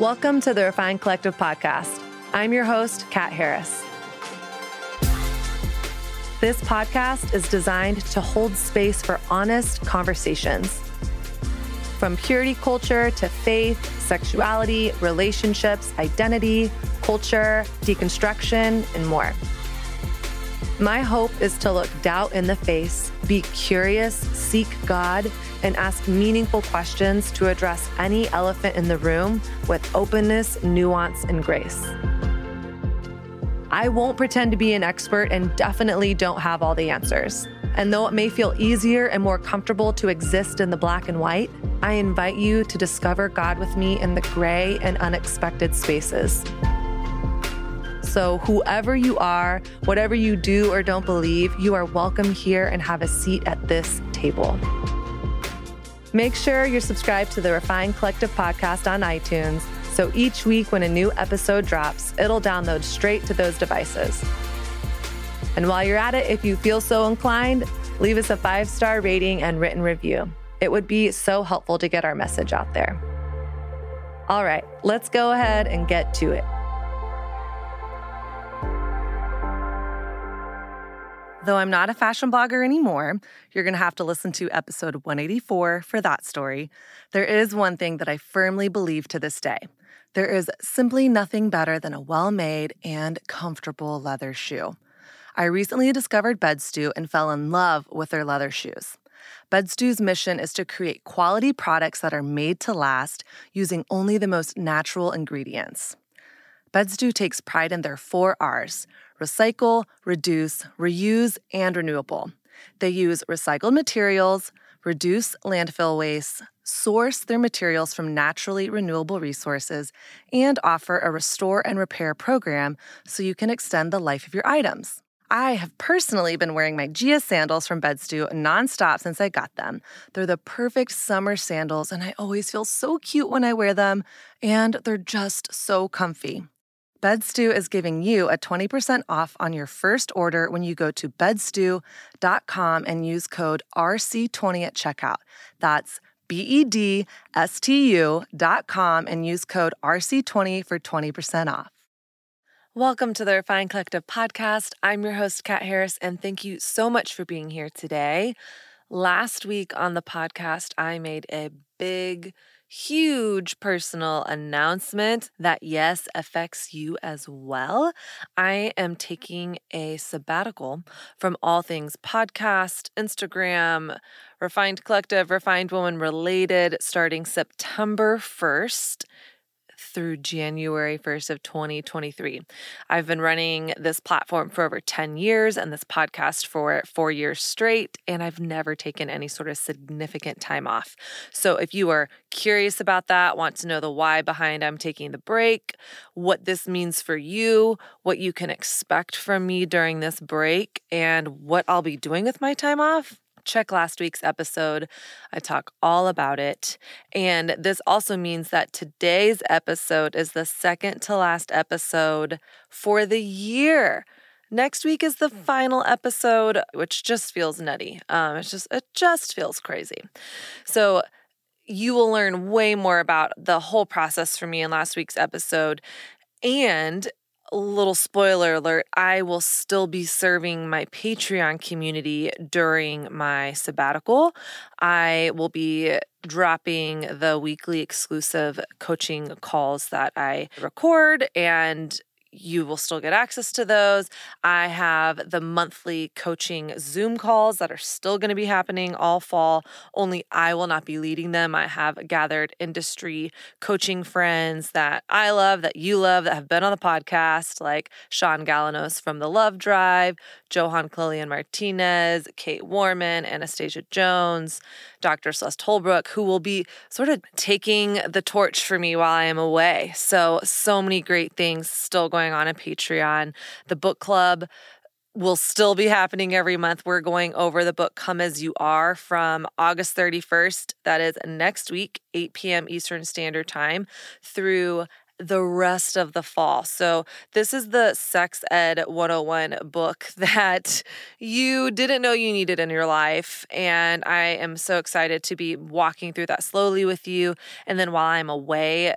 Welcome to the Refined Collective podcast. I'm your host, Kat Harris. This podcast is designed to hold space for honest conversations. From purity culture to faith, sexuality, relationships, identity, culture, deconstruction, and more. My hope is to look doubt in the face, be curious, seek God, and ask meaningful questions to address any elephant in the room with openness, nuance, and grace. I won't pretend to be an expert and definitely don't have all the answers. And though it may feel easier and more comfortable to exist in the black and white, I invite you to discover God with me in the gray and unexpected spaces. So, whoever you are, whatever you do or don't believe, you are welcome here and have a seat at this table. Make sure you're subscribed to the Refined Collective podcast on iTunes so each week when a new episode drops, it'll download straight to those devices. And while you're at it, if you feel so inclined, leave us a five star rating and written review. It would be so helpful to get our message out there. All right, let's go ahead and get to it. Though I'm not a fashion blogger anymore, you're going to have to listen to episode 184 for that story. There is one thing that I firmly believe to this day there is simply nothing better than a well made and comfortable leather shoe. I recently discovered Bedstu and fell in love with their leather shoes. Bedstu's mission is to create quality products that are made to last using only the most natural ingredients. Bedstu takes pride in their four R's recycle, reduce, reuse, and renewable. They use recycled materials, reduce landfill waste, source their materials from naturally renewable resources, and offer a restore and repair program so you can extend the life of your items. I have personally been wearing my Gia sandals from Bedstu nonstop since I got them. They're the perfect summer sandals, and I always feel so cute when I wear them, and they're just so comfy. Bedstu is giving you a 20% off on your first order when you go to bedstu.com and use code RC20 at checkout. That's B E D S T U dot com and use code RC20 for 20% off. Welcome to the Refined Collective podcast. I'm your host, Kat Harris, and thank you so much for being here today. Last week on the podcast, I made a big huge personal announcement that, yes, affects you as well. I am taking a sabbatical from all things podcast, Instagram, Refined Collective, Refined Woman related starting September 1st through January 1st of 2023. I've been running this platform for over 10 years and this podcast for 4 years straight and I've never taken any sort of significant time off. So if you are curious about that, want to know the why behind I'm taking the break, what this means for you, what you can expect from me during this break and what I'll be doing with my time off, check last week's episode. I talk all about it. And this also means that today's episode is the second to last episode for the year. Next week is the final episode, which just feels nutty. Um, it's just it just feels crazy. So you will learn way more about the whole process for me in last week's episode. And little spoiler alert, I will still be serving my Patreon community during my sabbatical. I will be dropping the weekly exclusive coaching calls that I record and you will still get access to those. I have the monthly coaching Zoom calls that are still going to be happening all fall, only I will not be leading them. I have gathered industry coaching friends that I love, that you love, that have been on the podcast, like Sean Galanos from The Love Drive, Johan Clillian Martinez, Kate Warman, Anastasia Jones, Dr. Celeste Holbrook, who will be sort of taking the torch for me while I am away. So, so many great things still going on in Patreon. The book club will still be happening every month. We're going over the book Come As You Are from August 31st, that is next week, 8 p.m. Eastern Standard Time, through the rest of the fall. So, this is the Sex Ed 101 book that you didn't know you needed in your life. And I am so excited to be walking through that slowly with you. And then while I'm away,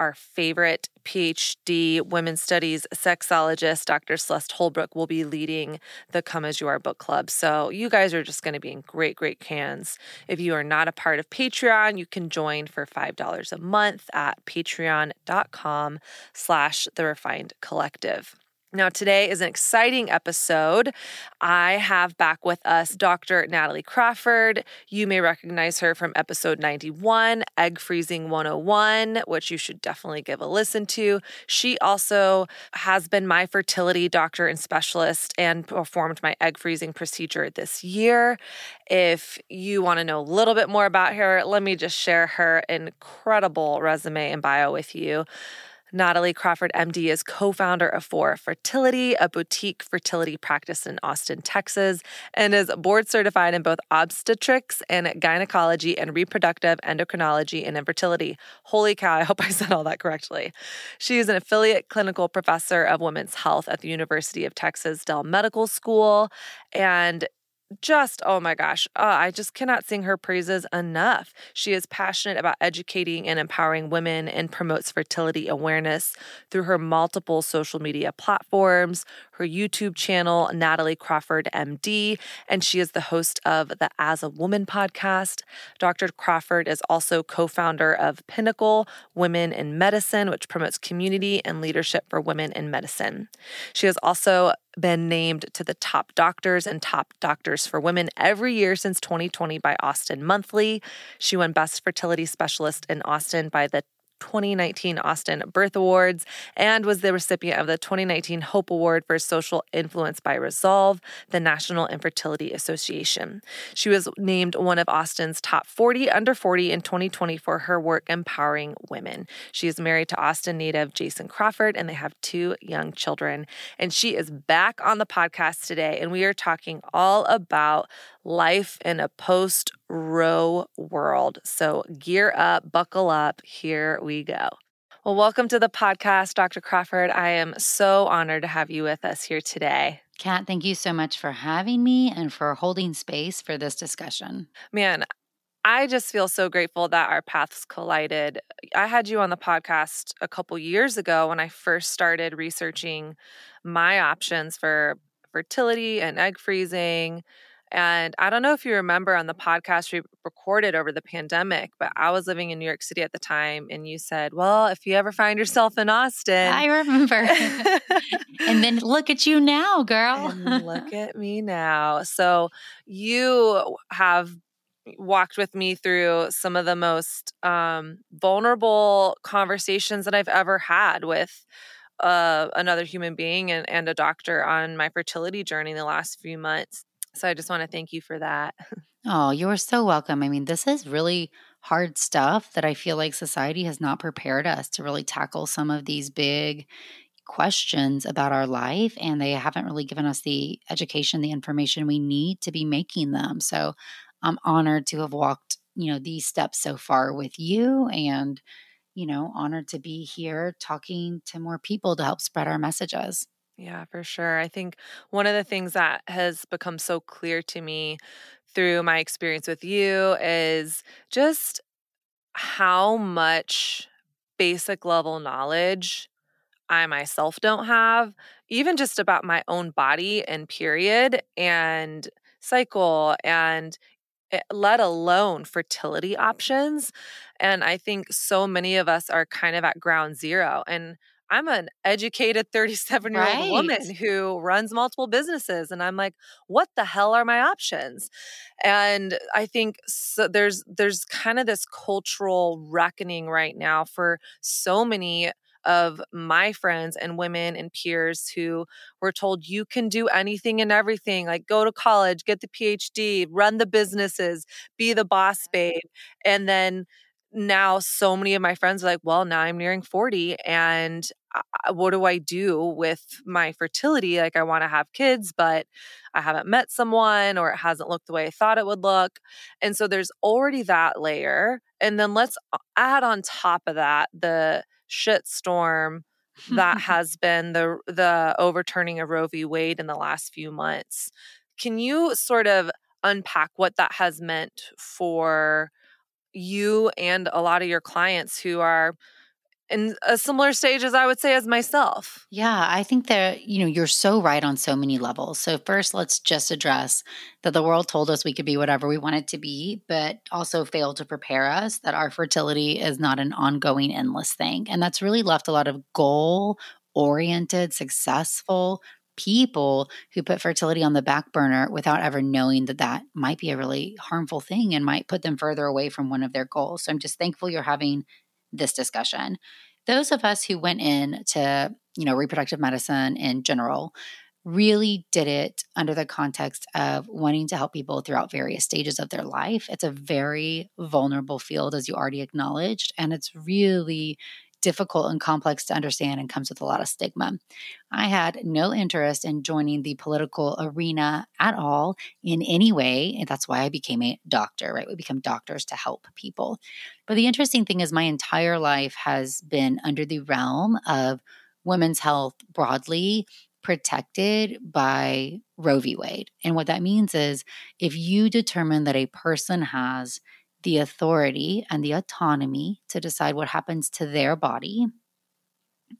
our favorite PhD women's studies sexologist, Dr. Celeste Holbrook, will be leading the Come As You Are book club. So you guys are just going to be in great, great hands. If you are not a part of Patreon, you can join for $5 a month at patreon.com slash the refined collective. Now, today is an exciting episode. I have back with us Dr. Natalie Crawford. You may recognize her from episode 91, Egg Freezing 101, which you should definitely give a listen to. She also has been my fertility doctor and specialist and performed my egg freezing procedure this year. If you want to know a little bit more about her, let me just share her incredible resume and bio with you. Natalie Crawford, MD, is co founder of Fora Fertility, a boutique fertility practice in Austin, Texas, and is board certified in both obstetrics and gynecology and reproductive endocrinology and infertility. Holy cow, I hope I said all that correctly. She is an affiliate clinical professor of women's health at the University of Texas Dell Medical School and just, oh my gosh, uh, I just cannot sing her praises enough. She is passionate about educating and empowering women and promotes fertility awareness through her multiple social media platforms, her YouTube channel, Natalie Crawford MD, and she is the host of the As a Woman podcast. Dr. Crawford is also co founder of Pinnacle Women in Medicine, which promotes community and leadership for women in medicine. She has also been named to the top doctors and top doctors for women every year since 2020 by Austin Monthly. She won Best Fertility Specialist in Austin by the 2019 Austin Birth Awards and was the recipient of the 2019 Hope Award for Social Influence by Resolve, the National Infertility Association. She was named one of Austin's top 40 under 40 in 2020 for her work empowering women. She is married to Austin native Jason Crawford and they have two young children. And she is back on the podcast today and we are talking all about life in a post Roe world. So gear up, buckle up. Here we go. Well, welcome to the podcast, Dr. Crawford. I am so honored to have you with us here today. Kat, thank you so much for having me and for holding space for this discussion. Man, I just feel so grateful that our paths collided. I had you on the podcast a couple years ago when I first started researching my options for fertility and egg freezing and I don't know if you remember on the podcast we recorded over the pandemic, but I was living in New York City at the time. And you said, Well, if you ever find yourself in Austin. I remember. and then look at you now, girl. look at me now. So you have walked with me through some of the most um, vulnerable conversations that I've ever had with. Uh, another human being and, and a doctor on my fertility journey in the last few months. So I just want to thank you for that. Oh, you are so welcome. I mean, this is really hard stuff that I feel like society has not prepared us to really tackle some of these big questions about our life and they haven't really given us the education, the information we need to be making them. So I'm honored to have walked, you know, these steps so far with you and you know, honored to be here talking to more people to help spread our messages. Yeah, for sure. I think one of the things that has become so clear to me through my experience with you is just how much basic level knowledge I myself don't have, even just about my own body and period and cycle and eh, let alone fertility options. And I think so many of us are kind of at ground zero. And I'm an educated 37 year old right. woman who runs multiple businesses. And I'm like, what the hell are my options? And I think so there's there's kind of this cultural reckoning right now for so many of my friends and women and peers who were told you can do anything and everything like go to college get the phd run the businesses be the boss babe and then now so many of my friends are like, well, now I'm nearing 40 and what do I do with my fertility? Like, I want to have kids, but I haven't met someone or it hasn't looked the way I thought it would look. And so there's already that layer. And then let's add on top of that the shit storm that has been the the overturning of Roe v. Wade in the last few months. Can you sort of unpack what that has meant for you and a lot of your clients who are in a similar stage as I would say as myself. Yeah, I think that, you know, you're so right on so many levels. So, first, let's just address that the world told us we could be whatever we wanted to be, but also failed to prepare us that our fertility is not an ongoing, endless thing. And that's really left a lot of goal oriented, successful people who put fertility on the back burner without ever knowing that that might be a really harmful thing and might put them further away from one of their goals. So I'm just thankful you're having this discussion. Those of us who went in to, you know, reproductive medicine in general really did it under the context of wanting to help people throughout various stages of their life. It's a very vulnerable field, as you already acknowledged, and it's really difficult and complex to understand and comes with a lot of stigma. I had no interest in joining the political arena at all in any way. And that's why I became a doctor, right? We become doctors to help people. But the interesting thing is, my entire life has been under the realm of women's health broadly protected by Roe v. Wade. And what that means is if you determine that a person has the authority and the autonomy to decide what happens to their body.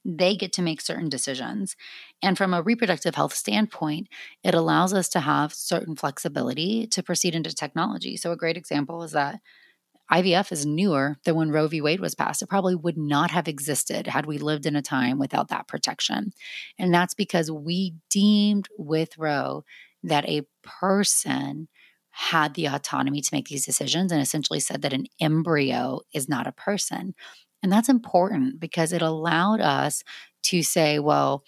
They get to make certain decisions. And from a reproductive health standpoint, it allows us to have certain flexibility to proceed into technology. So, a great example is that IVF is newer than when Roe v. Wade was passed. It probably would not have existed had we lived in a time without that protection. And that's because we deemed with Roe that a person had the autonomy to make these decisions and essentially said that an embryo is not a person. And that's important because it allowed us to say, well,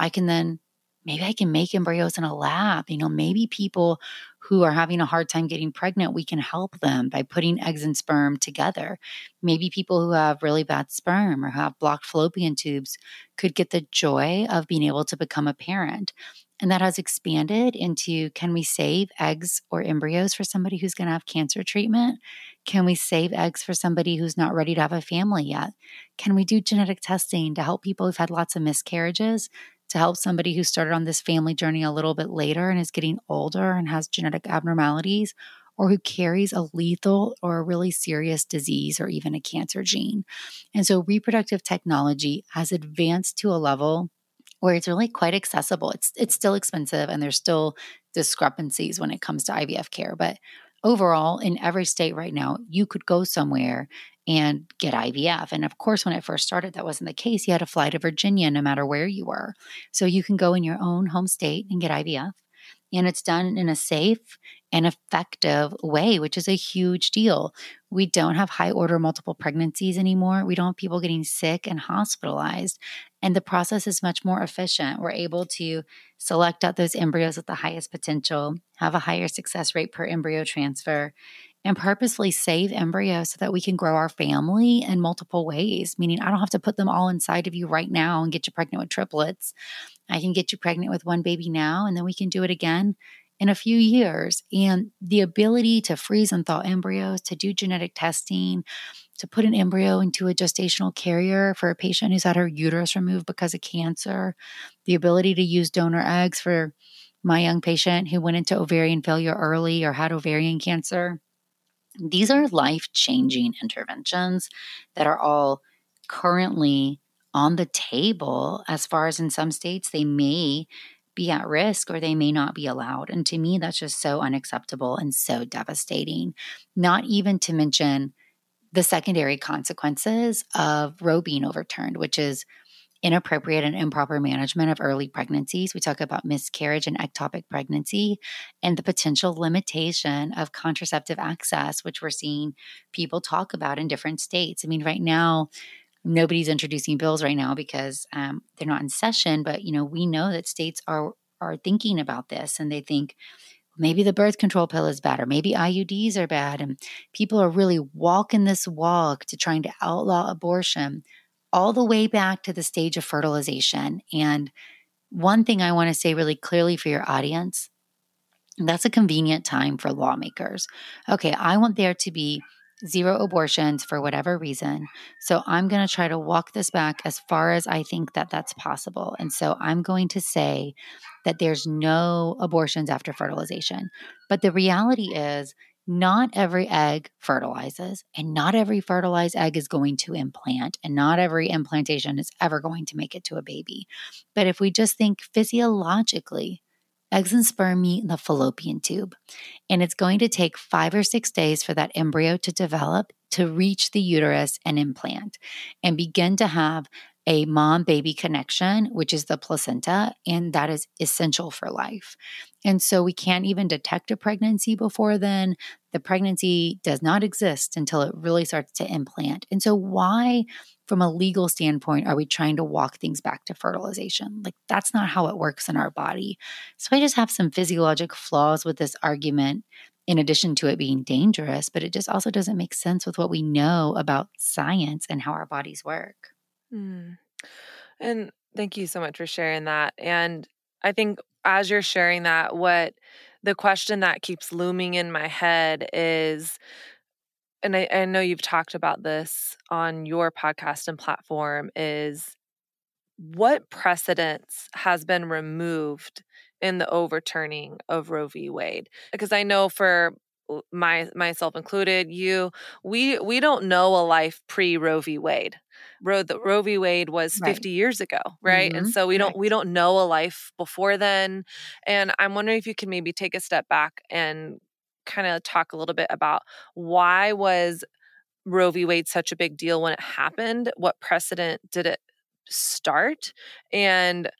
I can then maybe I can make embryos in a lab. You know, maybe people who are having a hard time getting pregnant, we can help them by putting eggs and sperm together. Maybe people who have really bad sperm or have blocked fallopian tubes could get the joy of being able to become a parent. And that has expanded into can we save eggs or embryos for somebody who's going to have cancer treatment? Can we save eggs for somebody who's not ready to have a family yet? Can we do genetic testing to help people who've had lots of miscarriages? To help somebody who started on this family journey a little bit later and is getting older and has genetic abnormalities, or who carries a lethal or a really serious disease or even a cancer gene. And so reproductive technology has advanced to a level where it's really quite accessible. It's it's still expensive and there's still discrepancies when it comes to IVF care, but overall in every state right now, you could go somewhere and get IVF. And of course, when it first started, that wasn't the case. You had to fly to Virginia no matter where you were. So you can go in your own home state and get IVF. And it's done in a safe and effective way, which is a huge deal. We don't have high order multiple pregnancies anymore. We don't have people getting sick and hospitalized. And the process is much more efficient. We're able to select out those embryos with the highest potential, have a higher success rate per embryo transfer, and purposely save embryos so that we can grow our family in multiple ways. Meaning, I don't have to put them all inside of you right now and get you pregnant with triplets. I can get you pregnant with one baby now, and then we can do it again in a few years. And the ability to freeze and thaw embryos, to do genetic testing, to put an embryo into a gestational carrier for a patient who's had her uterus removed because of cancer, the ability to use donor eggs for my young patient who went into ovarian failure early or had ovarian cancer. These are life changing interventions that are all currently on the table as far as in some states they may be at risk or they may not be allowed. And to me, that's just so unacceptable and so devastating. Not even to mention the secondary consequences of Roe being overturned, which is inappropriate and improper management of early pregnancies. We talk about miscarriage and ectopic pregnancy and the potential limitation of contraceptive access, which we're seeing people talk about in different states. I mean, right now, nobody's introducing bills right now because um, they're not in session, but you know, we know that states are are thinking about this and they think maybe the birth control pill is bad or maybe IUDs are bad and people are really walking this walk to trying to outlaw abortion all the way back to the stage of fertilization and one thing I want to say really clearly for your audience that's a convenient time for lawmakers. Okay, I want there to be zero abortions for whatever reason. So I'm going to try to walk this back as far as I think that that's possible. And so I'm going to say that there's no abortions after fertilization. But the reality is, not every egg fertilizes, and not every fertilized egg is going to implant, and not every implantation is ever going to make it to a baby. But if we just think physiologically, eggs and sperm meet in the fallopian tube, and it's going to take five or six days for that embryo to develop to reach the uterus and implant and begin to have a mom baby connection, which is the placenta, and that is essential for life. And so we can't even detect a pregnancy before then. The pregnancy does not exist until it really starts to implant. And so, why, from a legal standpoint, are we trying to walk things back to fertilization? Like, that's not how it works in our body. So, I just have some physiologic flaws with this argument in addition to it being dangerous, but it just also doesn't make sense with what we know about science and how our bodies work. Mm. And thank you so much for sharing that. And I think as you're sharing that, what the question that keeps looming in my head is and I, I know you've talked about this on your podcast and platform is what precedence has been removed in the overturning of Roe v. Wade? Because I know for my myself included, you we we don't know a life pre Roe v. Wade. Roe the Roe v. Wade was 50 years ago, right? Mm-hmm. And so we don't we don't know a life before then. And I'm wondering if you can maybe take a step back and kind of talk a little bit about why was Roe v. Wade such a big deal when it happened? What precedent did it start? And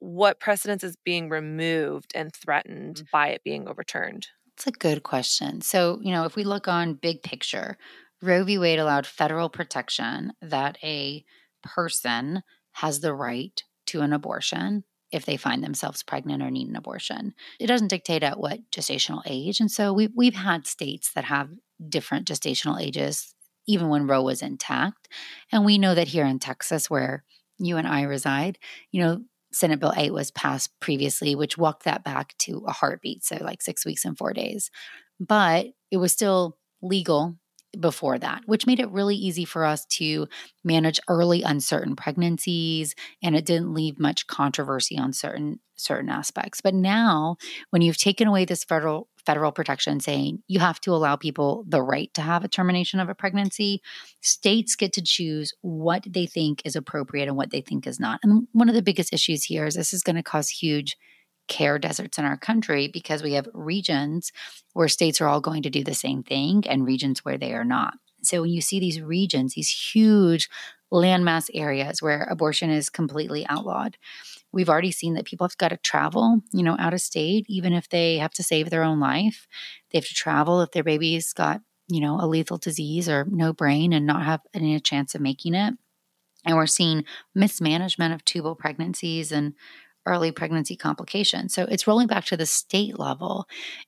what precedence is being removed and threatened mm. by it being overturned? It's a good question. So, you know, if we look on big picture, Roe v. Wade allowed federal protection that a person has the right to an abortion if they find themselves pregnant or need an abortion. It doesn't dictate at what gestational age. And so we've, we've had states that have different gestational ages, even when Roe was intact. And we know that here in Texas, where you and I reside, you know, Senate Bill 8 was passed previously, which walked that back to a heartbeat. So, like six weeks and four days. But it was still legal before that, which made it really easy for us to manage early uncertain pregnancies and it didn't leave much controversy on certain certain aspects. But now when you've taken away this federal federal protection saying you have to allow people the right to have a termination of a pregnancy, states get to choose what they think is appropriate and what they think is not. And one of the biggest issues here is this is going to cause huge care deserts in our country because we have regions where states are all going to do the same thing and regions where they are not. So when you see these regions, these huge landmass areas where abortion is completely outlawed, we've already seen that people have got to travel, you know, out of state, even if they have to save their own life. They have to travel if their baby's got, you know, a lethal disease or no brain and not have any chance of making it. And we're seeing mismanagement of tubal pregnancies and early pregnancy complications. So it's rolling back to the state level.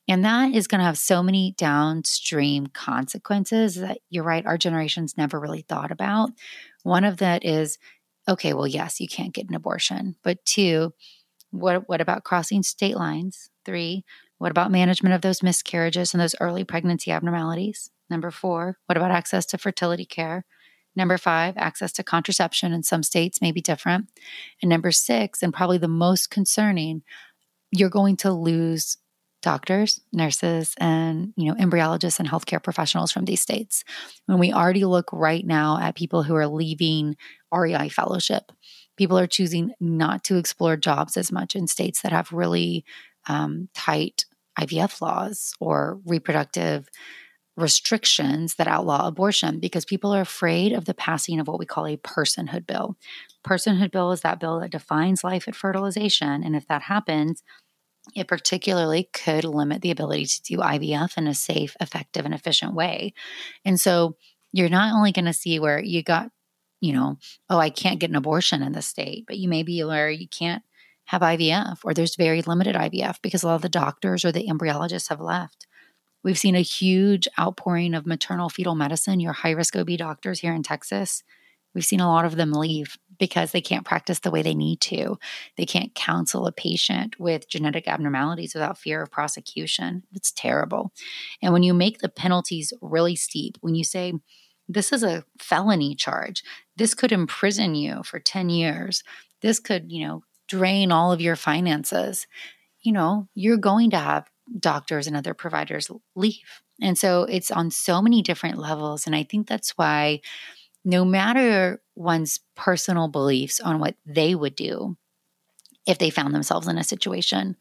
And that is going to have so many downstream consequences that you're right, our generations never really thought about. One of that is okay, well, yes, you can't get an abortion. But two, what, what about crossing state lines? Three, what about management of those miscarriages and those early pregnancy abnormalities? Number four, what about access to fertility care? Number five, access to contraception in some states may be different. And number six, and probably the most concerning, you're going to lose doctors, nurses, and you know embryologists and healthcare professionals from these states. When we already look right now at people who are leaving REI fellowship, people are choosing not to explore jobs as much in states that have really um, tight IVF laws or reproductive restrictions that outlaw abortion because people are afraid of the passing of what we call a personhood bill. Personhood bill is that bill that defines life at fertilization. And if that happens, it particularly could limit the ability to do IVF in a safe, effective, and efficient way. And so you're not only going to see where you got, you know, oh, I can't get an abortion in the state, but you may be where you can't have IVF or there's very limited IVF because a lot of the doctors or the embryologists have left. We've seen a huge outpouring of maternal fetal medicine, your high risk OB doctors here in Texas. We've seen a lot of them leave because they can't practice the way they need to. They can't counsel a patient with genetic abnormalities without fear of prosecution. It's terrible. And when you make the penalties really steep, when you say, this is a felony charge, this could imprison you for 10 years, this could, you know, drain all of your finances, you know, you're going to have doctors and other providers leave. And so it's on so many different levels. And I think that's why no matter one's personal beliefs on what they would do if they found themselves in a situation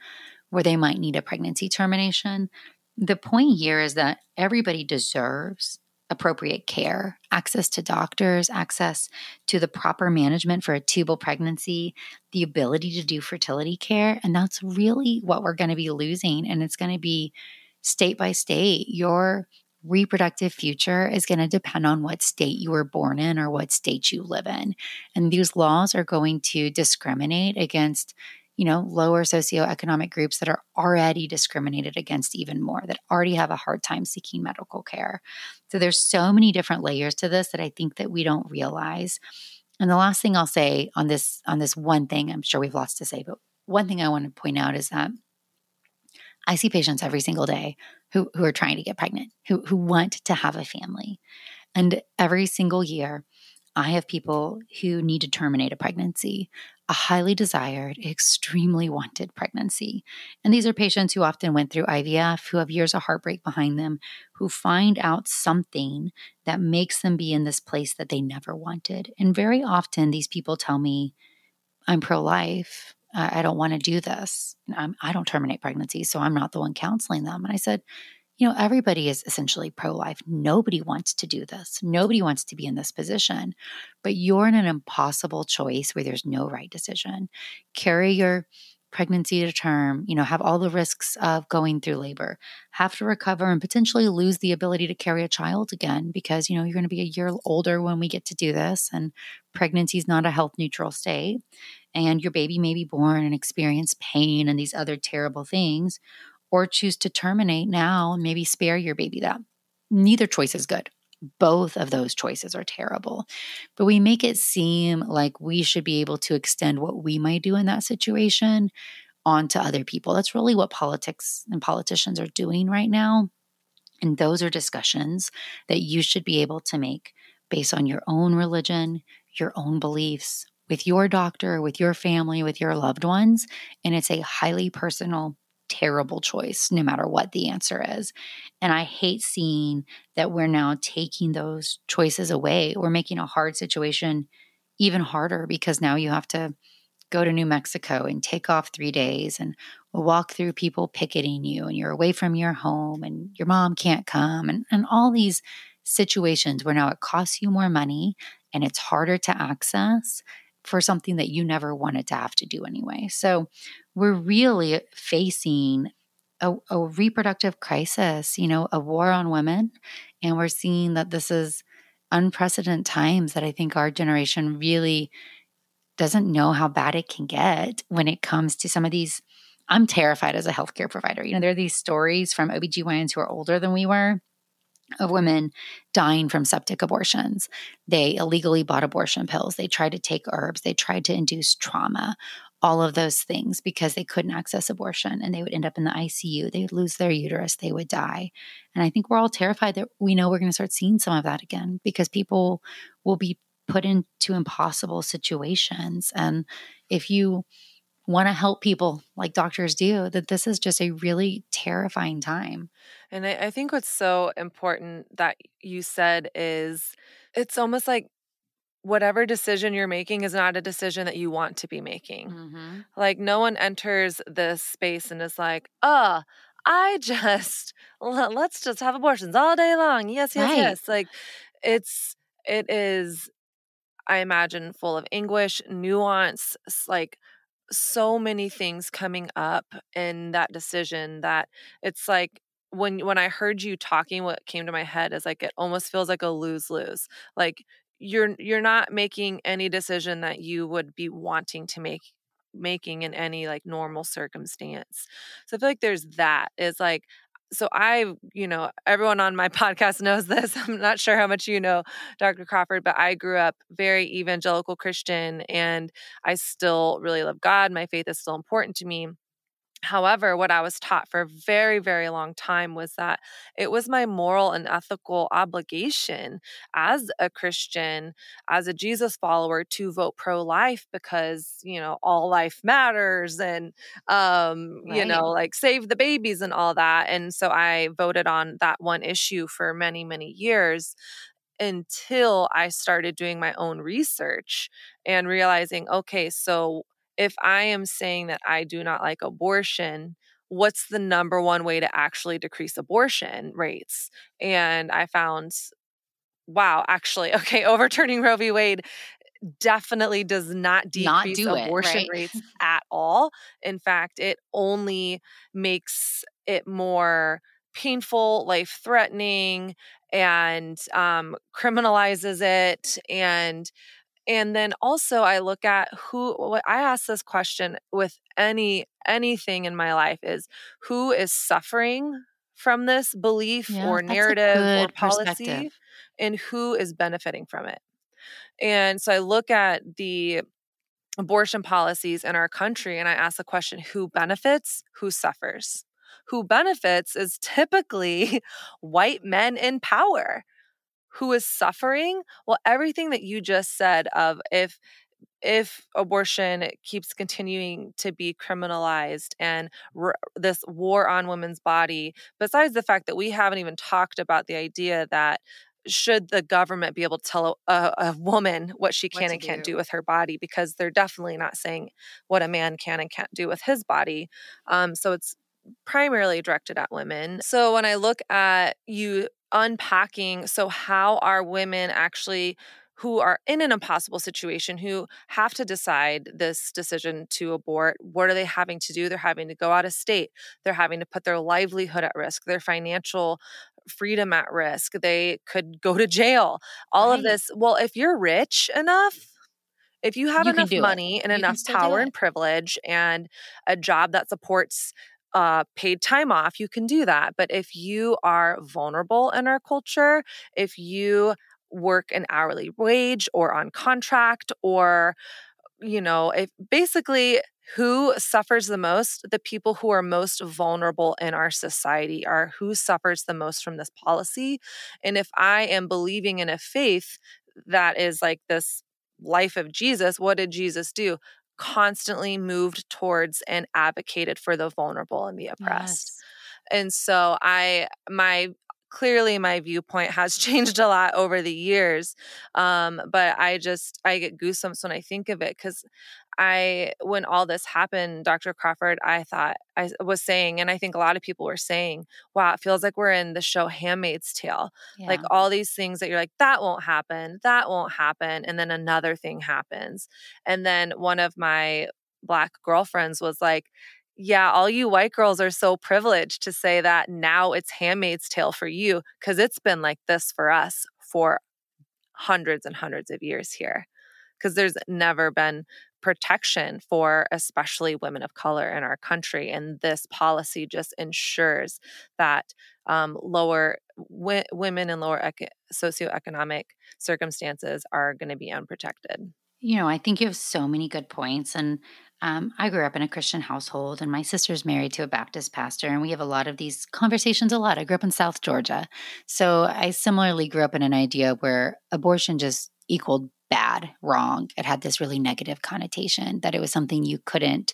where they might need a pregnancy termination, the point here is that everybody deserves appropriate care, access to doctors, access to the proper management for a tubal pregnancy, the ability to do fertility care. And that's really what we're going to be losing. And it's going to be state by state. Your reproductive future is going to depend on what state you were born in or what state you live in. And these laws are going to discriminate against you know, lower socioeconomic groups that are already discriminated against even more, that already have a hard time seeking medical care. So there's so many different layers to this that I think that we don't realize. And the last thing I'll say on this on this one thing, I'm sure we've lots to say, but one thing I want to point out is that I see patients every single day who, who are trying to get pregnant, who, who want to have a family. And every single year, I have people who need to terminate a pregnancy, a highly desired, extremely wanted pregnancy. And these are patients who often went through IVF, who have years of heartbreak behind them, who find out something that makes them be in this place that they never wanted. And very often, these people tell me, I'm pro life. I don't want to do this. I'm, I do not terminate pregnancies, so I'm not the one counseling them. And I said, you know, everybody is essentially pro life. Nobody wants to do this. Nobody wants to be in this position, but you're in an impossible choice where there's no right decision. Carry your pregnancy to term, you know, have all the risks of going through labor, have to recover and potentially lose the ability to carry a child again because, you know, you're going to be a year older when we get to do this and pregnancy is not a health neutral state and your baby may be born and experience pain and these other terrible things or choose to terminate now and maybe spare your baby that. Neither choice is good. Both of those choices are terrible. But we make it seem like we should be able to extend what we might do in that situation onto other people. That's really what politics and politicians are doing right now. And those are discussions that you should be able to make based on your own religion, your own beliefs, with your doctor, with your family, with your loved ones. And it's a highly personal terrible choice, no matter what the answer is. And I hate seeing that we're now taking those choices away. We're making a hard situation even harder because now you have to go to New Mexico and take off three days and walk through people picketing you, and you're away from your home, and your mom can't come, and, and all these situations where now it costs you more money and it's harder to access for something that you never wanted to have to do anyway. So we're really facing a, a, reproductive crisis, you know, a war on women. And we're seeing that this is unprecedented times that I think our generation really doesn't know how bad it can get when it comes to some of these. I'm terrified as a healthcare provider. You know, there are these stories from OBGYNs who are older than we were of women dying from septic abortions. They illegally bought abortion pills. They tried to take herbs. They tried to induce trauma, all of those things because they couldn't access abortion and they would end up in the ICU. They would lose their uterus. They would die. And I think we're all terrified that we know we're going to start seeing some of that again because people will be put into impossible situations. And if you want to help people like doctors do, that this is just a really terrifying time. And I, I, think what's so important that you said is it's almost like whatever decision you're making is not a decision that you want to be making. Mm-hmm. Like, no one enters this space and is like, oh, I just, let's just have abortions all day long. Yes, yes, right. yes. Like, it's, it is, I imagine, full of anguish, nuance, like, so many things coming up in that decision that it's like when when I heard you talking what came to my head is like it almost feels like a lose lose like you're you're not making any decision that you would be wanting to make making in any like normal circumstance. So i feel like there's that is like so I, you know, everyone on my podcast knows this. I'm not sure how much you know Dr. Crawford, but I grew up very evangelical Christian and I still really love God. My faith is still important to me. However, what I was taught for a very, very long time was that it was my moral and ethical obligation as a Christian, as a Jesus follower, to vote pro life because, you know, all life matters and, um, right. you know, like save the babies and all that. And so I voted on that one issue for many, many years until I started doing my own research and realizing, okay, so if I am saying that I do not like abortion, what's the number one way to actually decrease abortion rates? And I found, wow, actually, okay, overturning Roe v. Wade definitely does not decrease not abortion it, right? rates at all. In fact, it only makes it more painful, life threatening, and um, criminalizes it and and then also i look at who i ask this question with any anything in my life is who is suffering from this belief yeah, or narrative or policy and who is benefiting from it? And so i look at the abortion policies in our country and i ask the question who benefits? Who suffers? Who benefits is typically white men in power who is suffering well everything that you just said of if if abortion keeps continuing to be criminalized and r- this war on women's body besides the fact that we haven't even talked about the idea that should the government be able to tell a, a woman what she can what and can't do. do. with her body because they're definitely not saying what a man can and can't do with his body um, so it's primarily directed at women so when i look at you unpacking so how are women actually who are in an impossible situation who have to decide this decision to abort what are they having to do? They're having to go out of state. They're having to put their livelihood at risk their financial freedom at risk. They could go to jail. All right. of this well if you're rich enough if you have you enough money it. and you enough power and privilege and a job that supports uh, paid time off, you can do that. But if you are vulnerable in our culture, if you work an hourly wage or on contract or you know if basically who suffers the most the people who are most vulnerable in our society are who suffers the most from this policy and if i am believing in a faith that is like this life of jesus what did jesus do constantly moved towards and advocated for the vulnerable and the oppressed. Yes. And so I my clearly my viewpoint has changed a lot over the years um, but i just i get goosebumps when i think of it because I, when all this happened, Dr. Crawford, I thought I was saying, and I think a lot of people were saying, wow, it feels like we're in the show Handmaid's Tale. Yeah. Like all these things that you're like, that won't happen, that won't happen. And then another thing happens. And then one of my black girlfriends was like, yeah, all you white girls are so privileged to say that now it's Handmaid's Tale for you because it's been like this for us for hundreds and hundreds of years here because there's never been protection for especially women of color in our country. And this policy just ensures that um, lower w- women in lower ec- socioeconomic circumstances are going to be unprotected. You know, I think you have so many good points. And um, I grew up in a Christian household, and my sister's married to a Baptist pastor, and we have a lot of these conversations a lot. I grew up in South Georgia. So I similarly grew up in an idea where abortion just equaled bad, wrong. It had this really negative connotation that it was something you couldn't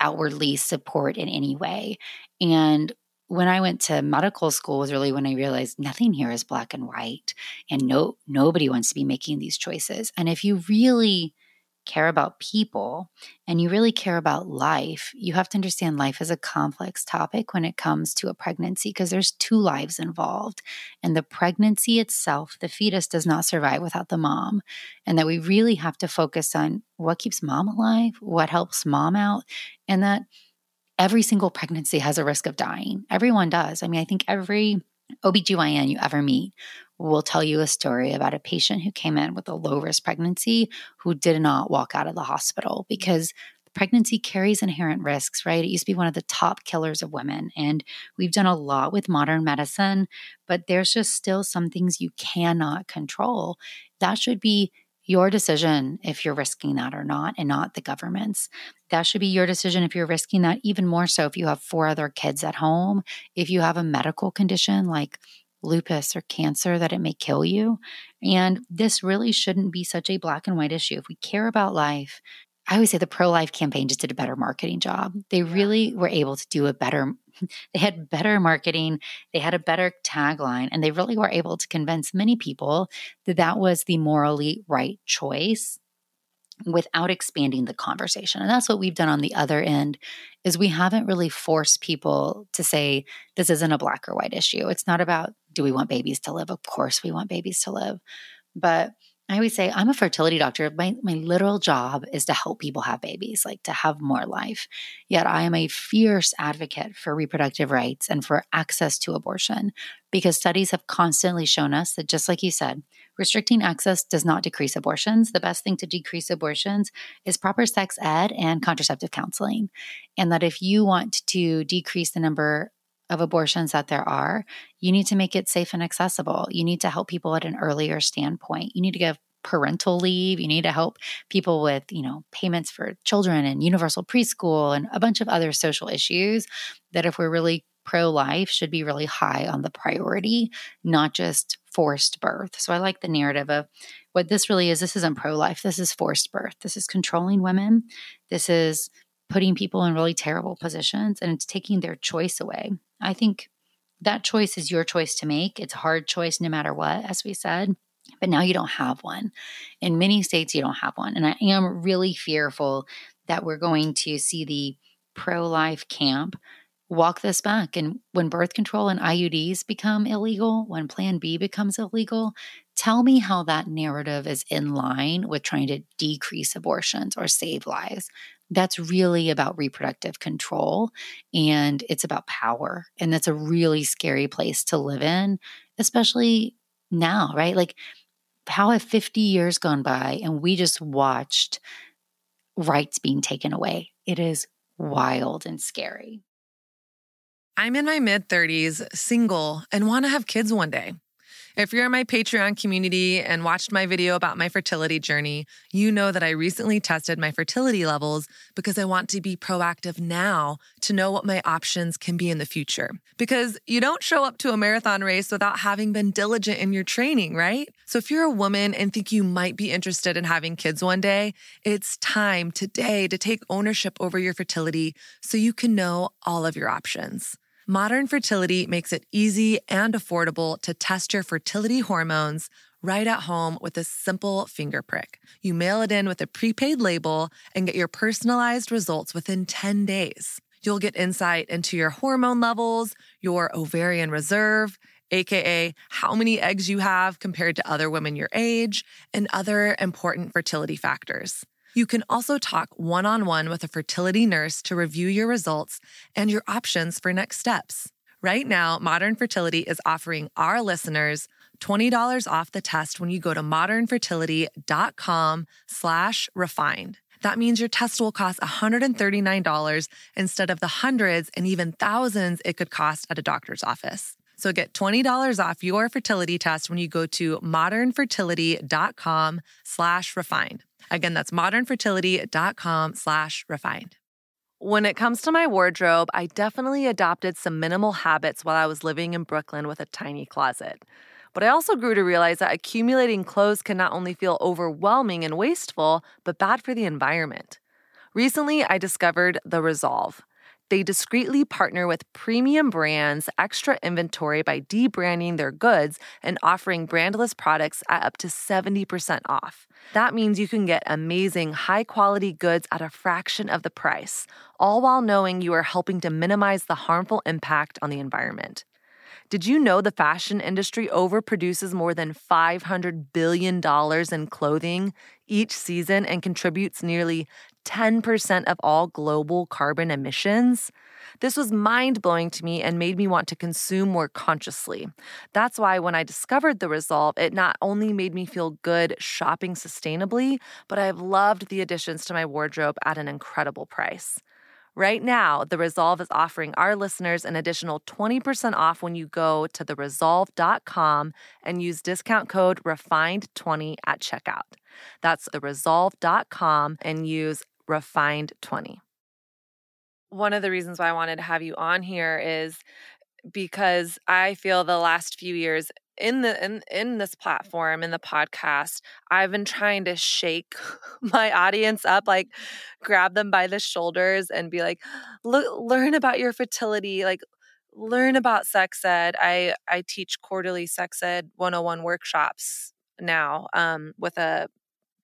outwardly support in any way. And when I went to medical school was really when I realized nothing here is black and white and no nobody wants to be making these choices. And if you really care about people and you really care about life, you have to understand life is a complex topic when it comes to a pregnancy because there's two lives involved. And the pregnancy itself, the fetus does not survive without the mom. And that we really have to focus on what keeps mom alive, what helps mom out, and that every single pregnancy has a risk of dying. Everyone does. I mean, I think every OBGYN you ever meet will tell you a story about a patient who came in with a low risk pregnancy who did not walk out of the hospital because pregnancy carries inherent risks, right? It used to be one of the top killers of women. And we've done a lot with modern medicine, but there's just still some things you cannot control. That should be your decision if you're risking that or not, and not the government's. That should be your decision if you're risking that, even more so if you have four other kids at home, if you have a medical condition like lupus or cancer that it may kill you. And this really shouldn't be such a black and white issue. If we care about life, I always say the pro life campaign just did a better marketing job. They really were able to do a better, they had better marketing, they had a better tagline, and they really were able to convince many people that that was the morally right choice without expanding the conversation and that's what we've done on the other end is we haven't really forced people to say this isn't a black or white issue it's not about do we want babies to live of course we want babies to live but I always say I'm a fertility doctor. My my literal job is to help people have babies, like to have more life. Yet I am a fierce advocate for reproductive rights and for access to abortion because studies have constantly shown us that just like you said, restricting access does not decrease abortions. The best thing to decrease abortions is proper sex ed and contraceptive counseling. And that if you want to decrease the number of abortions that there are, you need to make it safe and accessible. You need to help people at an earlier standpoint. You need to give parental leave. You need to help people with, you know, payments for children and universal preschool and a bunch of other social issues that if we're really pro life should be really high on the priority, not just forced birth. So I like the narrative of what this really is. This isn't pro life. This is forced birth. This is controlling women. This is putting people in really terrible positions and it's taking their choice away. I think that choice is your choice to make. It's a hard choice no matter what, as we said. But now you don't have one. In many states, you don't have one. And I am really fearful that we're going to see the pro life camp walk this back. And when birth control and IUDs become illegal, when Plan B becomes illegal, tell me how that narrative is in line with trying to decrease abortions or save lives that's really about reproductive control and it's about power. And that's a really scary place to live in, especially now, right? Like, how have 50 years gone by and we just watched rights being taken away? It is wild and scary. I'm in my mid 30s, single, and want to have kids one day. If you're in my Patreon community and watched my video about my fertility journey, you know that I recently tested my fertility levels because I want to be proactive now to know what my options can be in the future. Because you don't show up to a marathon race without having been diligent in your training, right? So if you're a woman and think you might be interested in having kids one day, it's time today to take ownership over your fertility so you can know all of your options. Modern Fertility makes it easy and affordable to test your fertility hormones right at home with a simple finger prick. You mail it in with a prepaid label and get your personalized results within 10 days. You'll get insight into your hormone levels, your ovarian reserve, aka how many eggs you have compared to other women your age, and other important fertility factors. You can also talk one on one with a fertility nurse to review your results and your options for next steps. Right now, Modern Fertility is offering our listeners $20 off the test when you go to modernfertility.com slash refined. That means your test will cost $139 instead of the hundreds and even thousands it could cost at a doctor's office. So get $20 off your fertility test when you go to modernfertility.com slash refined. Again, that's modernfertility.com slash refined. When it comes to my wardrobe, I definitely adopted some minimal habits while I was living in Brooklyn with a tiny closet. But I also grew to realize that accumulating clothes can not only feel overwhelming and wasteful, but bad for the environment. Recently, I discovered the Risolve they discreetly partner with premium brands extra inventory by debranding their goods and offering brandless products at up to 70% off. That means you can get amazing, high quality goods at a fraction of the price, all while knowing you are helping to minimize the harmful impact on the environment. Did you know the fashion industry overproduces more than $500 billion in clothing each season and contributes nearly 10% of all global carbon emissions. This was mind blowing to me and made me want to consume more consciously. That's why when I discovered the Risolve, it not only made me feel good shopping sustainably, but I have loved the additions to my wardrobe at an incredible price. Right now, The Risolve is offering our listeners an additional 20% off when you go to therisolve.com and use discount code REFINED20 at checkout. That's therisolve.com and use REFINED20. One of the reasons why I wanted to have you on here is because I feel the last few years in the in in this platform in the podcast i've been trying to shake my audience up like grab them by the shoulders and be like learn about your fertility like learn about sex ed i i teach quarterly sex ed 101 workshops now um, with a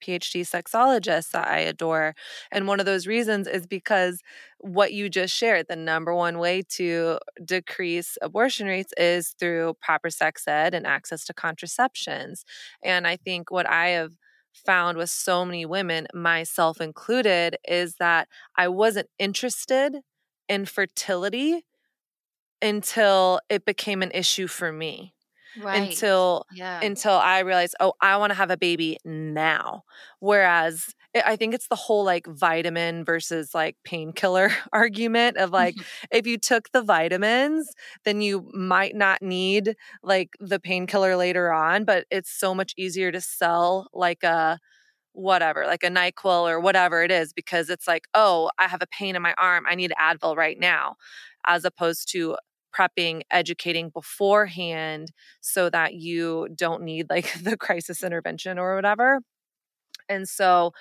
PhD sexologists that I adore. And one of those reasons is because what you just shared, the number one way to decrease abortion rates is through proper sex ed and access to contraceptions. And I think what I have found with so many women, myself included, is that I wasn't interested in fertility until it became an issue for me right. until yeah. until I realized, oh, I want to have a baby now. Whereas I think it's the whole like vitamin versus like painkiller argument of like if you took the vitamins, then you might not need like the painkiller later on, but it's so much easier to sell like a whatever, like a NyQuil or whatever it is, because it's like, oh, I have a pain in my arm. I need Advil right now, as opposed to prepping, educating beforehand so that you don't need like the crisis intervention or whatever. And so,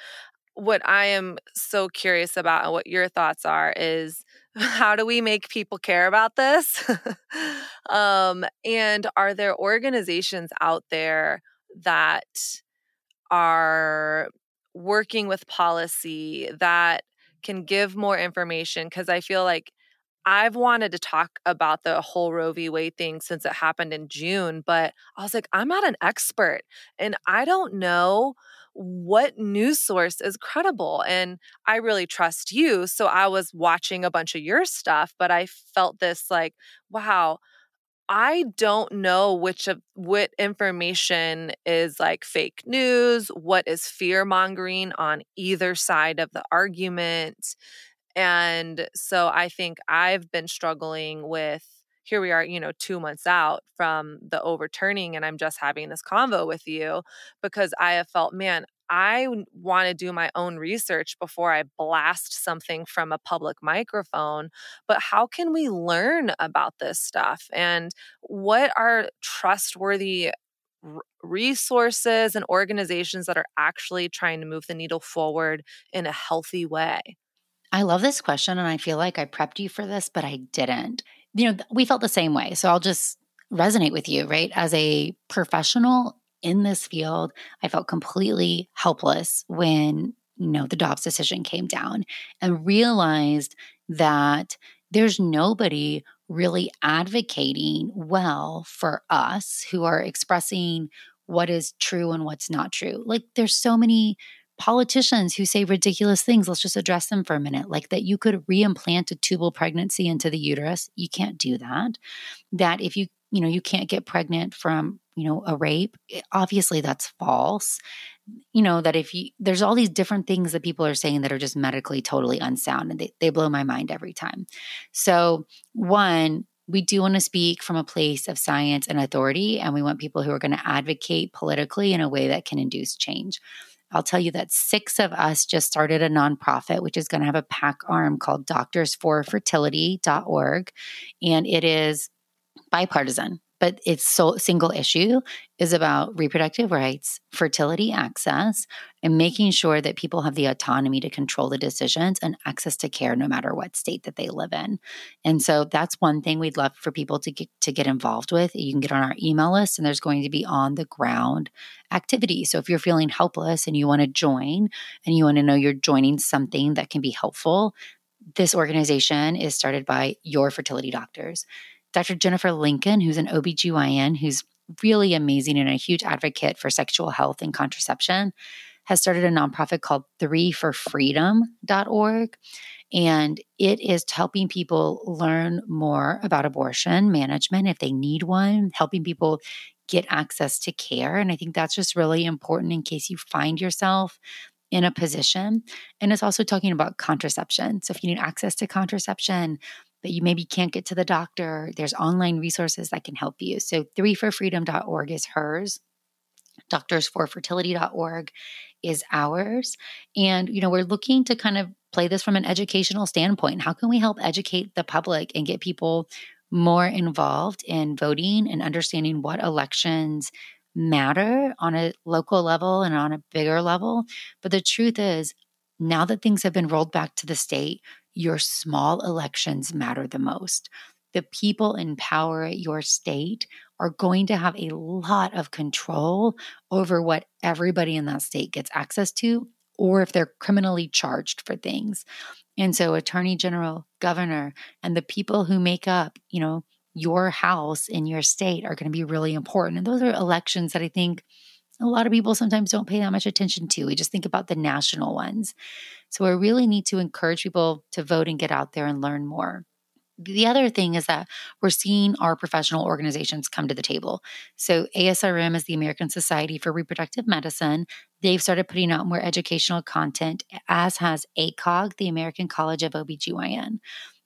what I am so curious about and what your thoughts are is how do we make people care about this? um, and are there organizations out there that are working with policy that can give more information? Because I feel like I've wanted to talk about the whole Roe v. Wade thing since it happened in June, but I was like, I'm not an expert and I don't know what news source is credible. And I really trust you. So I was watching a bunch of your stuff, but I felt this like, wow, I don't know which of what information is like fake news, what is fear mongering on either side of the argument. And so I think I've been struggling with here we are, you know, two months out from the overturning, and I'm just having this convo with you because I have felt, man, I want to do my own research before I blast something from a public microphone. But how can we learn about this stuff? And what are trustworthy resources and organizations that are actually trying to move the needle forward in a healthy way? I love this question. And I feel like I prepped you for this, but I didn't. You know, we felt the same way. So I'll just resonate with you, right? As a professional in this field, I felt completely helpless when, you know, the Dobbs decision came down and realized that there's nobody really advocating well for us who are expressing what is true and what's not true. Like there's so many politicians who say ridiculous things, let's just address them for a minute, like that you could reimplant a tubal pregnancy into the uterus. You can't do that. That if you, you know, you can't get pregnant from, you know, a rape, eh, obviously that's false. You know, that if you, there's all these different things that people are saying that are just medically totally unsound and they, they blow my mind every time. So, one, we do want to speak from a place of science and authority, and we want people who are going to advocate politically in a way that can induce change. I'll tell you that six of us just started a nonprofit, which is going to have a PAC arm called doctorsforfertility.org. And it is bipartisan but its so single issue is about reproductive rights, fertility access, and making sure that people have the autonomy to control the decisions and access to care no matter what state that they live in. And so that's one thing we'd love for people to get to get involved with. You can get on our email list and there's going to be on the ground activities. So if you're feeling helpless and you want to join and you want to know you're joining something that can be helpful, this organization is started by your fertility doctors. Dr. Jennifer Lincoln, who's an OBGYN who's really amazing and a huge advocate for sexual health and contraception, has started a nonprofit called 3forfreedom.org. And it is helping people learn more about abortion management if they need one, helping people get access to care. And I think that's just really important in case you find yourself in a position. And it's also talking about contraception. So if you need access to contraception, but you maybe can't get to the doctor, there's online resources that can help you. So 3forfreedom.org is hers. Doctorsforfertility.org is ours. And, you know, we're looking to kind of play this from an educational standpoint. How can we help educate the public and get people more involved in voting and understanding what elections matter on a local level and on a bigger level? But the truth is, now that things have been rolled back to the state, your small elections matter the most. The people in power at your state are going to have a lot of control over what everybody in that state gets access to or if they're criminally charged for things. And so attorney general, governor, and the people who make up, you know, your house in your state are going to be really important. And those are elections that I think a lot of people sometimes don't pay that much attention to. We just think about the national ones. So we really need to encourage people to vote and get out there and learn more. The other thing is that we're seeing our professional organizations come to the table. So, ASRM is the American Society for Reproductive Medicine. They've started putting out more educational content, as has ACOG, the American College of OBGYN.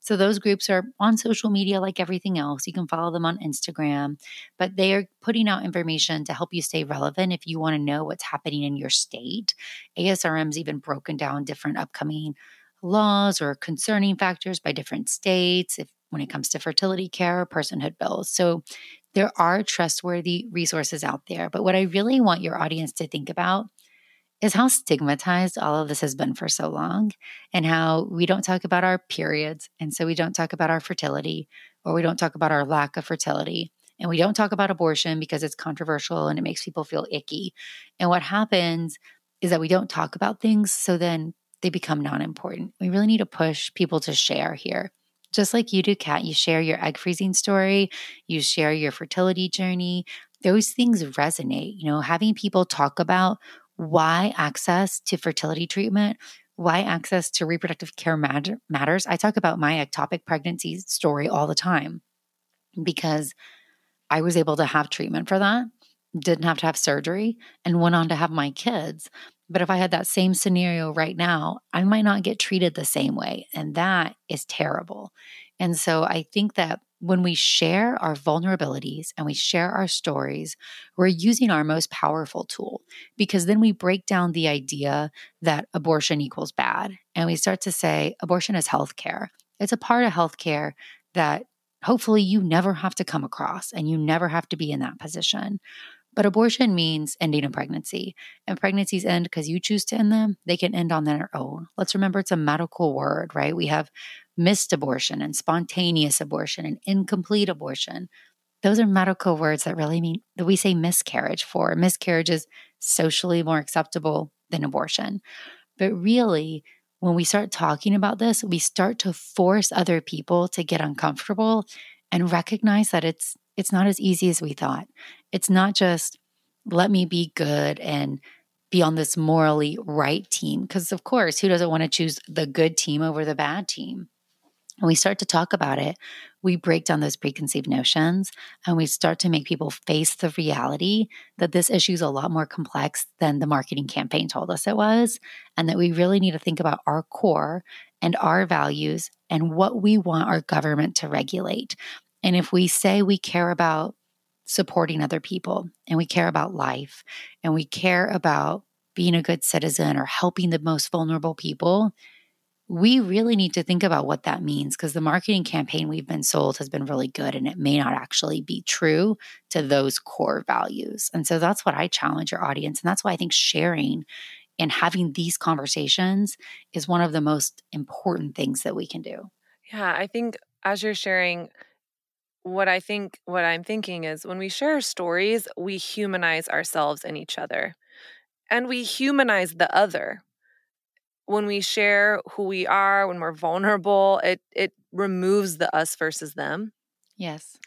So those groups are on social media like everything else. You can follow them on Instagram, but they are putting out information to help you stay relevant if you want to know what's happening in your state. ASRM's even broken down different upcoming laws or concerning factors by different states if when it comes to fertility care or personhood bills. So there are trustworthy resources out there. But what I really want your audience to think about is how stigmatized all of this has been for so long and how we don't talk about our periods. And so we don't talk about our fertility or we don't talk about our lack of fertility. And we don't talk about abortion because it's controversial and it makes people feel icky. And what happens is that we don't talk about things. So then they become non important. We really need to push people to share here. Just like you do, Kat, you share your egg freezing story, you share your fertility journey. Those things resonate. You know, having people talk about why access to fertility treatment, why access to reproductive care matter, matters. I talk about my ectopic pregnancy story all the time because I was able to have treatment for that, didn't have to have surgery, and went on to have my kids. But if I had that same scenario right now, I might not get treated the same way. And that is terrible. And so I think that when we share our vulnerabilities and we share our stories, we're using our most powerful tool because then we break down the idea that abortion equals bad. And we start to say abortion is healthcare. It's a part of healthcare that hopefully you never have to come across and you never have to be in that position. But abortion means ending a pregnancy. And pregnancies end because you choose to end them, they can end on their own. Let's remember it's a medical word, right? We have missed abortion and spontaneous abortion and incomplete abortion. Those are medical words that really mean that we say miscarriage for. Miscarriage is socially more acceptable than abortion. But really, when we start talking about this, we start to force other people to get uncomfortable and recognize that it's it's not as easy as we thought. It's not just let me be good and be on this morally right team because of course, who doesn't want to choose the good team over the bad team? When we start to talk about it, we break down those preconceived notions and we start to make people face the reality that this issue is a lot more complex than the marketing campaign told us it was, and that we really need to think about our core and our values and what we want our government to regulate. And if we say we care about supporting other people and we care about life and we care about being a good citizen or helping the most vulnerable people, we really need to think about what that means because the marketing campaign we've been sold has been really good and it may not actually be true to those core values. And so that's what I challenge your audience. And that's why I think sharing and having these conversations is one of the most important things that we can do. Yeah, I think as you're sharing, what I think, what I'm thinking is when we share stories, we humanize ourselves and each other. And we humanize the other. When we share who we are, when we're vulnerable, it it removes the us versus them. Yes.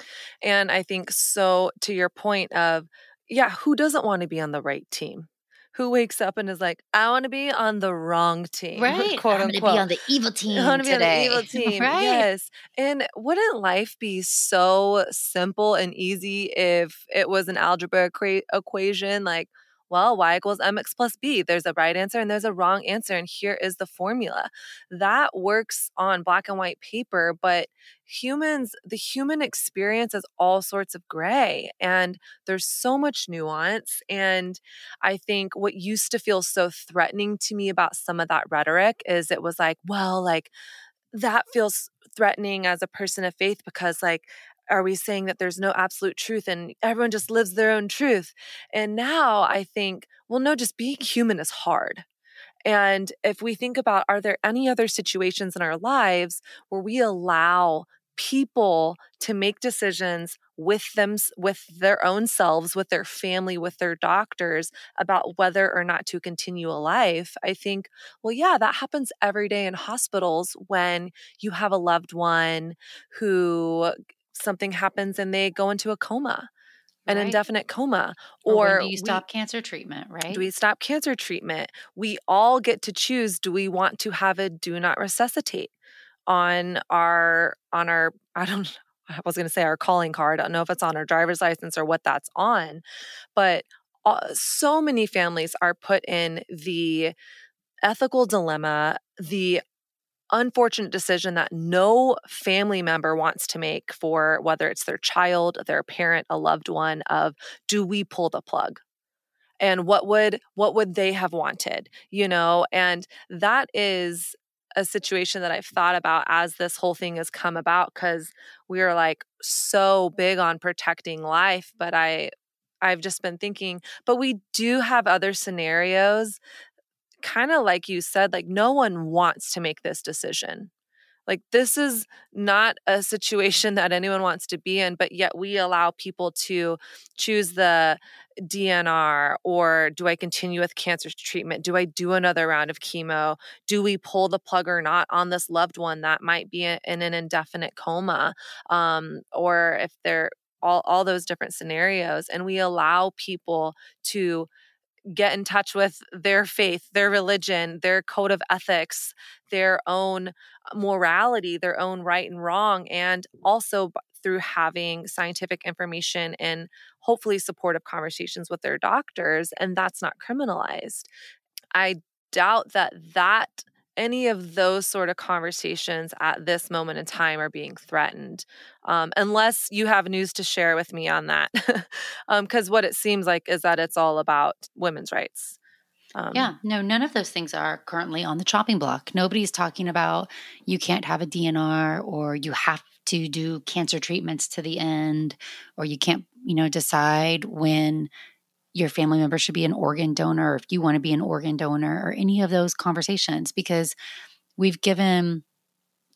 And I think so to your point of, yeah, who doesn't want to be on the right team? Who wakes up and is like, I want to be on the wrong team. Right. Quote I want to be on the evil team. I want to be today. on the evil team. right. Yes. And wouldn't life be so simple and easy if it was an algebra equa- equation? Like well, y equals mx plus b. There's a right answer and there's a wrong answer. And here is the formula. That works on black and white paper, but humans, the human experience is all sorts of gray and there's so much nuance. And I think what used to feel so threatening to me about some of that rhetoric is it was like, well, like, that feels threatening as a person of faith because like are we saying that there's no absolute truth and everyone just lives their own truth? And now I think, well, no, just being human is hard. And if we think about, are there any other situations in our lives where we allow people to make decisions with them with their own selves with their family with their doctors about whether or not to continue a life i think well yeah that happens every day in hospitals when you have a loved one who something happens and they go into a coma an right. indefinite coma or, or do you stop we, cancer treatment right do we stop cancer treatment we all get to choose do we want to have a do not resuscitate on our on our i don't i was going to say our calling card i don't know if it's on our driver's license or what that's on but uh, so many families are put in the ethical dilemma the unfortunate decision that no family member wants to make for whether it's their child, their parent, a loved one of do we pull the plug? And what would what would they have wanted? You know, and that is a situation that I've thought about as this whole thing has come about cuz we are like so big on protecting life, but I I've just been thinking, but we do have other scenarios kind of like you said, like no one wants to make this decision. Like, this is not a situation that anyone wants to be in, but yet we allow people to choose the DNR or do I continue with cancer treatment? Do I do another round of chemo? Do we pull the plug or not on this loved one that might be in an indefinite coma? Um, or if they're all, all those different scenarios, and we allow people to get in touch with their faith, their religion, their code of ethics, their own uh, morality, their own right and wrong, and also through having scientific information and hopefully supportive conversations with their doctors. And that's not criminalized. I doubt that that any of those sort of conversations at this moment in time are being threatened um, unless you have news to share with me on that because um, what it seems like is that it's all about women's rights um, yeah, no, none of those things are currently on the chopping block. Nobody's talking about you can't have a DNR or you have to do cancer treatments to the end or you can't, you know, decide when your family member should be an organ donor, or if you want to be an organ donor, or any of those conversations, because we've given,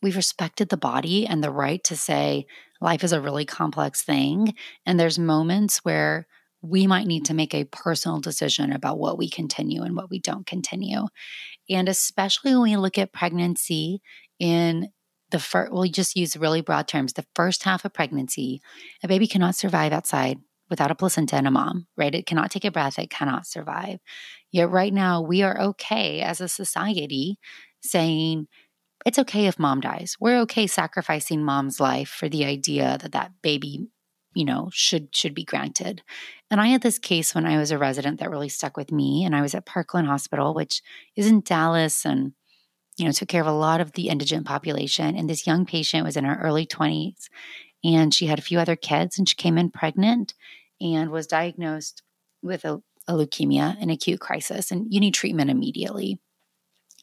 we've respected the body and the right to say life is a really complex thing. And there's moments where we might need to make a personal decision about what we continue and what we don't continue. And especially when we look at pregnancy in the first, we'll just use really broad terms. The first half of pregnancy, a baby cannot survive outside without a placenta and a mom, right? It cannot take a breath, it cannot survive. Yet right now, we are okay as a society saying, it's okay if mom dies. We're okay sacrificing mom's life for the idea that that baby, you know, should should be granted. And I had this case when I was a resident that really stuck with me and I was at Parkland Hospital, which is in Dallas and you know, took care of a lot of the indigent population and this young patient was in her early 20s and she had a few other kids and she came in pregnant and was diagnosed with a, a leukemia, an acute crisis, and you need treatment immediately.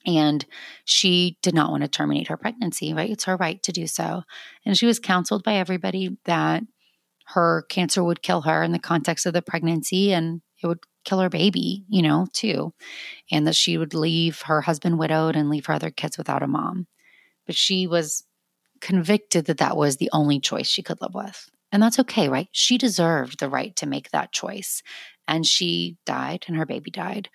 And she did not want to terminate her pregnancy, right? It's her right to do so. And she was counseled by everybody that her cancer would kill her in the context of the pregnancy and it would kill her baby, you know, too. And that she would leave her husband widowed and leave her other kids without a mom. But she was convicted that that was the only choice she could live with. And that's okay, right? She deserved the right to make that choice. And she died, and her baby died.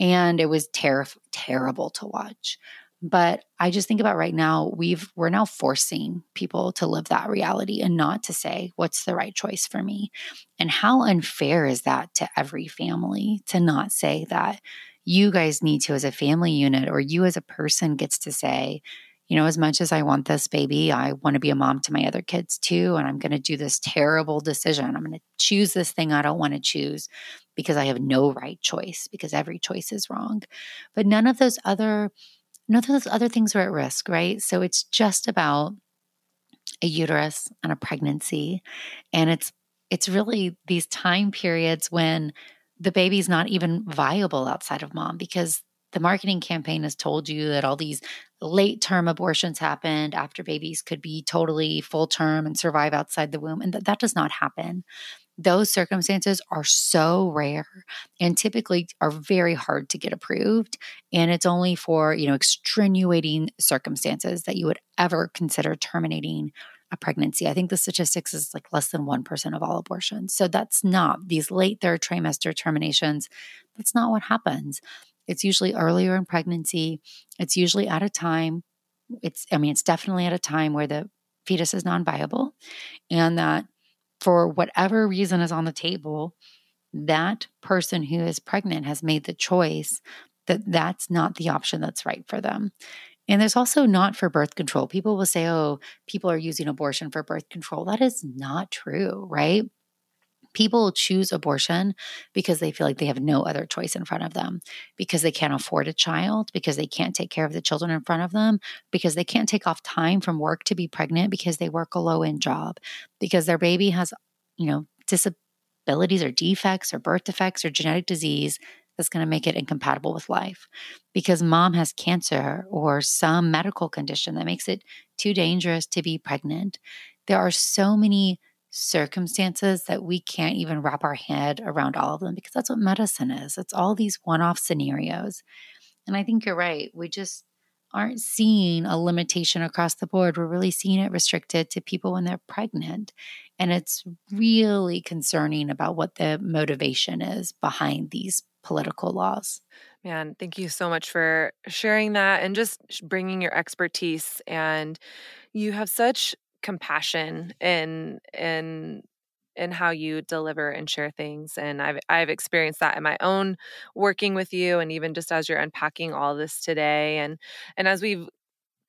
And it was ter- terrible to watch. But I just think about right now, we've we're now forcing people to live that reality and not to say what's the right choice for me. And how unfair is that to every family to not say that you guys need to as a family unit or you as a person gets to say, you know, as much as I want this baby, I want to be a mom to my other kids too. And I'm going to do this terrible decision. I'm going to choose this thing I don't want to choose because I have no right choice because every choice is wrong. But none of those other, none of those other things are at risk, right? So it's just about a uterus and a pregnancy. And it's, it's really these time periods when the baby's not even viable outside of mom because the marketing campaign has told you that all these late term abortions happened after babies could be totally full term and survive outside the womb. And th- that does not happen. Those circumstances are so rare and typically are very hard to get approved. And it's only for, you know, extenuating circumstances that you would ever consider terminating a pregnancy. I think the statistics is like less than 1% of all abortions. So that's not these late third trimester terminations. That's not what happens. It's usually earlier in pregnancy. It's usually at a time, it's, I mean, it's definitely at a time where the fetus is non viable and that for whatever reason is on the table, that person who is pregnant has made the choice that that's not the option that's right for them. And there's also not for birth control. People will say, oh, people are using abortion for birth control. That is not true, right? People choose abortion because they feel like they have no other choice in front of them, because they can't afford a child, because they can't take care of the children in front of them, because they can't take off time from work to be pregnant because they work a low end job, because their baby has, you know, disabilities or defects or birth defects or genetic disease that's going to make it incompatible with life because mom has cancer or some medical condition that makes it too dangerous to be pregnant. There are so many circumstances that we can't even wrap our head around all of them because that's what medicine is. It's all these one off scenarios. And I think you're right. We just aren't seeing a limitation across the board. We're really seeing it restricted to people when they're pregnant. And it's really concerning about what the motivation is behind these political laws. Man, thank you so much for sharing that and just bringing your expertise. And you have such compassion in in in how you deliver and share things and I've I've experienced that in my own working with you and even just as you're unpacking all this today and and as we've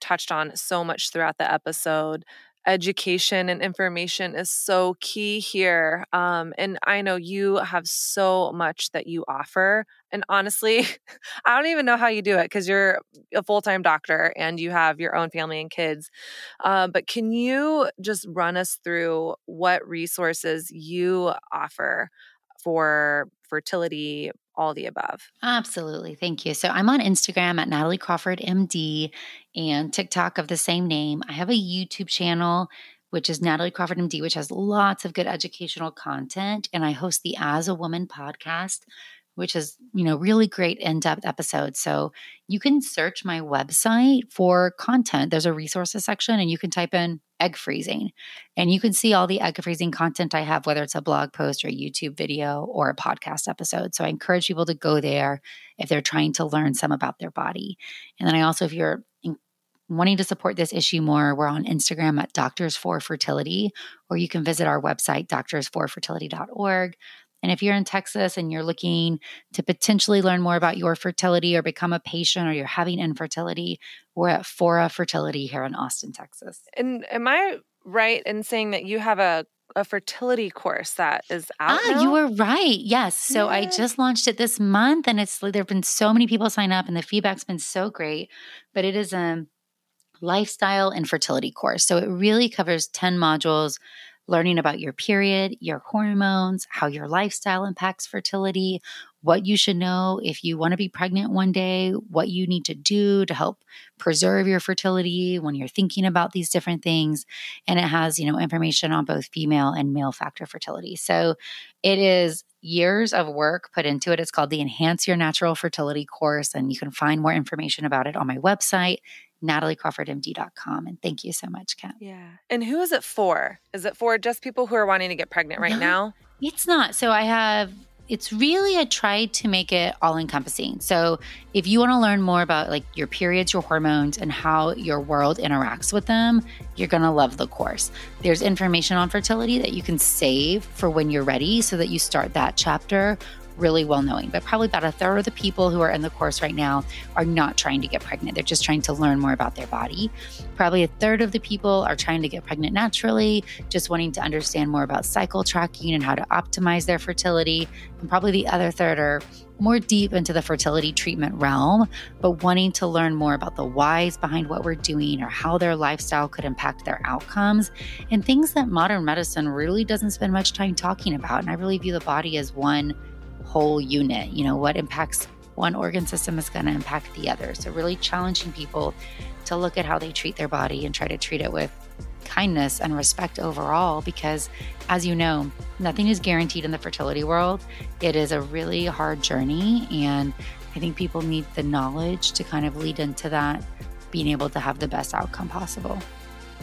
touched on so much throughout the episode education and information is so key here. Um, and I know you have so much that you offer. And honestly, I don't even know how you do it because you're a full time doctor and you have your own family and kids. Uh, but can you just run us through what resources you offer for fertility all the above. Absolutely. Thank you. So I'm on Instagram at Natalie Crawford MD and TikTok of the same name. I have a YouTube channel which is Natalie Crawford MD, which has lots of good educational content. And I host the As a Woman podcast, which is, you know, really great in-depth episodes. So you can search my website for content. There's a resources section and you can type in egg freezing and you can see all the egg freezing content I have, whether it's a blog post or a YouTube video or a podcast episode. So I encourage people to go there if they're trying to learn some about their body. And then I also, if you're wanting to support this issue more, we're on Instagram at Doctors for Fertility, or you can visit our website, doctorsforfertility.org. And if you're in Texas and you're looking to potentially learn more about your fertility or become a patient or you're having infertility, we're at Fora Fertility here in Austin, Texas. And am I right in saying that you have a a fertility course that is out. Ah, now? you were right. Yes. So I just launched it this month and it's there've been so many people sign up and the feedback's been so great. But it is a lifestyle and fertility course. So it really covers 10 modules learning about your period, your hormones, how your lifestyle impacts fertility, what you should know if you want to be pregnant one day, what you need to do to help preserve your fertility when you're thinking about these different things. And it has, you know, information on both female and male factor fertility. So it is years of work put into it. It's called the Enhance Your Natural Fertility course. And you can find more information about it on my website, nataliecrawfordmd.com. And thank you so much, Kat. Yeah. And who is it for? Is it for just people who are wanting to get pregnant right no, now? It's not. So I have it's really I tried to make it all encompassing. So if you want to learn more about like your periods, your hormones, and how your world interacts with them, you're gonna love the course. There's information on fertility that you can save for when you're ready so that you start that chapter really well knowing. But probably about a third of the people who are in the course right now are not trying to get pregnant. They're just trying to learn more about their body. Probably a third of the people are trying to get pregnant naturally, just wanting to understand more about cycle tracking and how to optimize their fertility. And probably the other third are more deep into the fertility treatment realm, but wanting to learn more about the whys behind what we're doing or how their lifestyle could impact their outcomes and things that modern medicine really doesn't spend much time talking about. And I really view the body as one whole unit. You know, what impacts one organ system is going to impact the other. So, really challenging people to look at how they treat their body and try to treat it with kindness and respect overall because as you know nothing is guaranteed in the fertility world it is a really hard journey and i think people need the knowledge to kind of lead into that being able to have the best outcome possible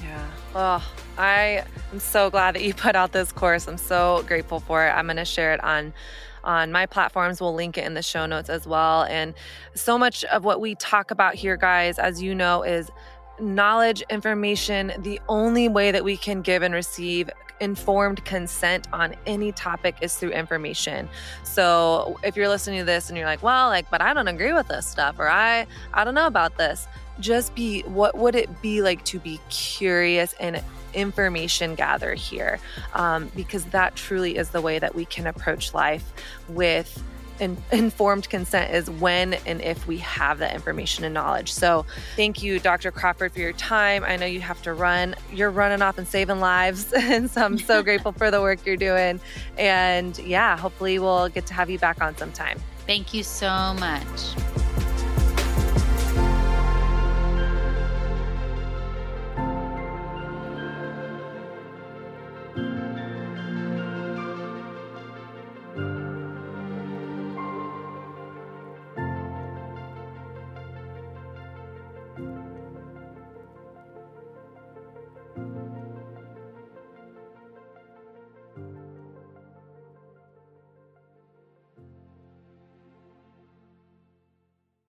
yeah oh i am so glad that you put out this course i'm so grateful for it i'm going to share it on on my platforms. We'll link it in the show notes as well. And so much of what we talk about here, guys, as you know, is knowledge, information, the only way that we can give and receive informed consent on any topic is through information. So if you're listening to this and you're like, well, like, but I don't agree with this stuff, or I, I don't know about this, just be, what would it be like to be curious and information gather here? Um, because that truly is the way that we can approach life with in, informed consent is when and if we have that information and knowledge. So, thank you, Dr. Crawford, for your time. I know you have to run. You're running off and saving lives. And so, I'm so grateful for the work you're doing. And yeah, hopefully, we'll get to have you back on sometime. Thank you so much.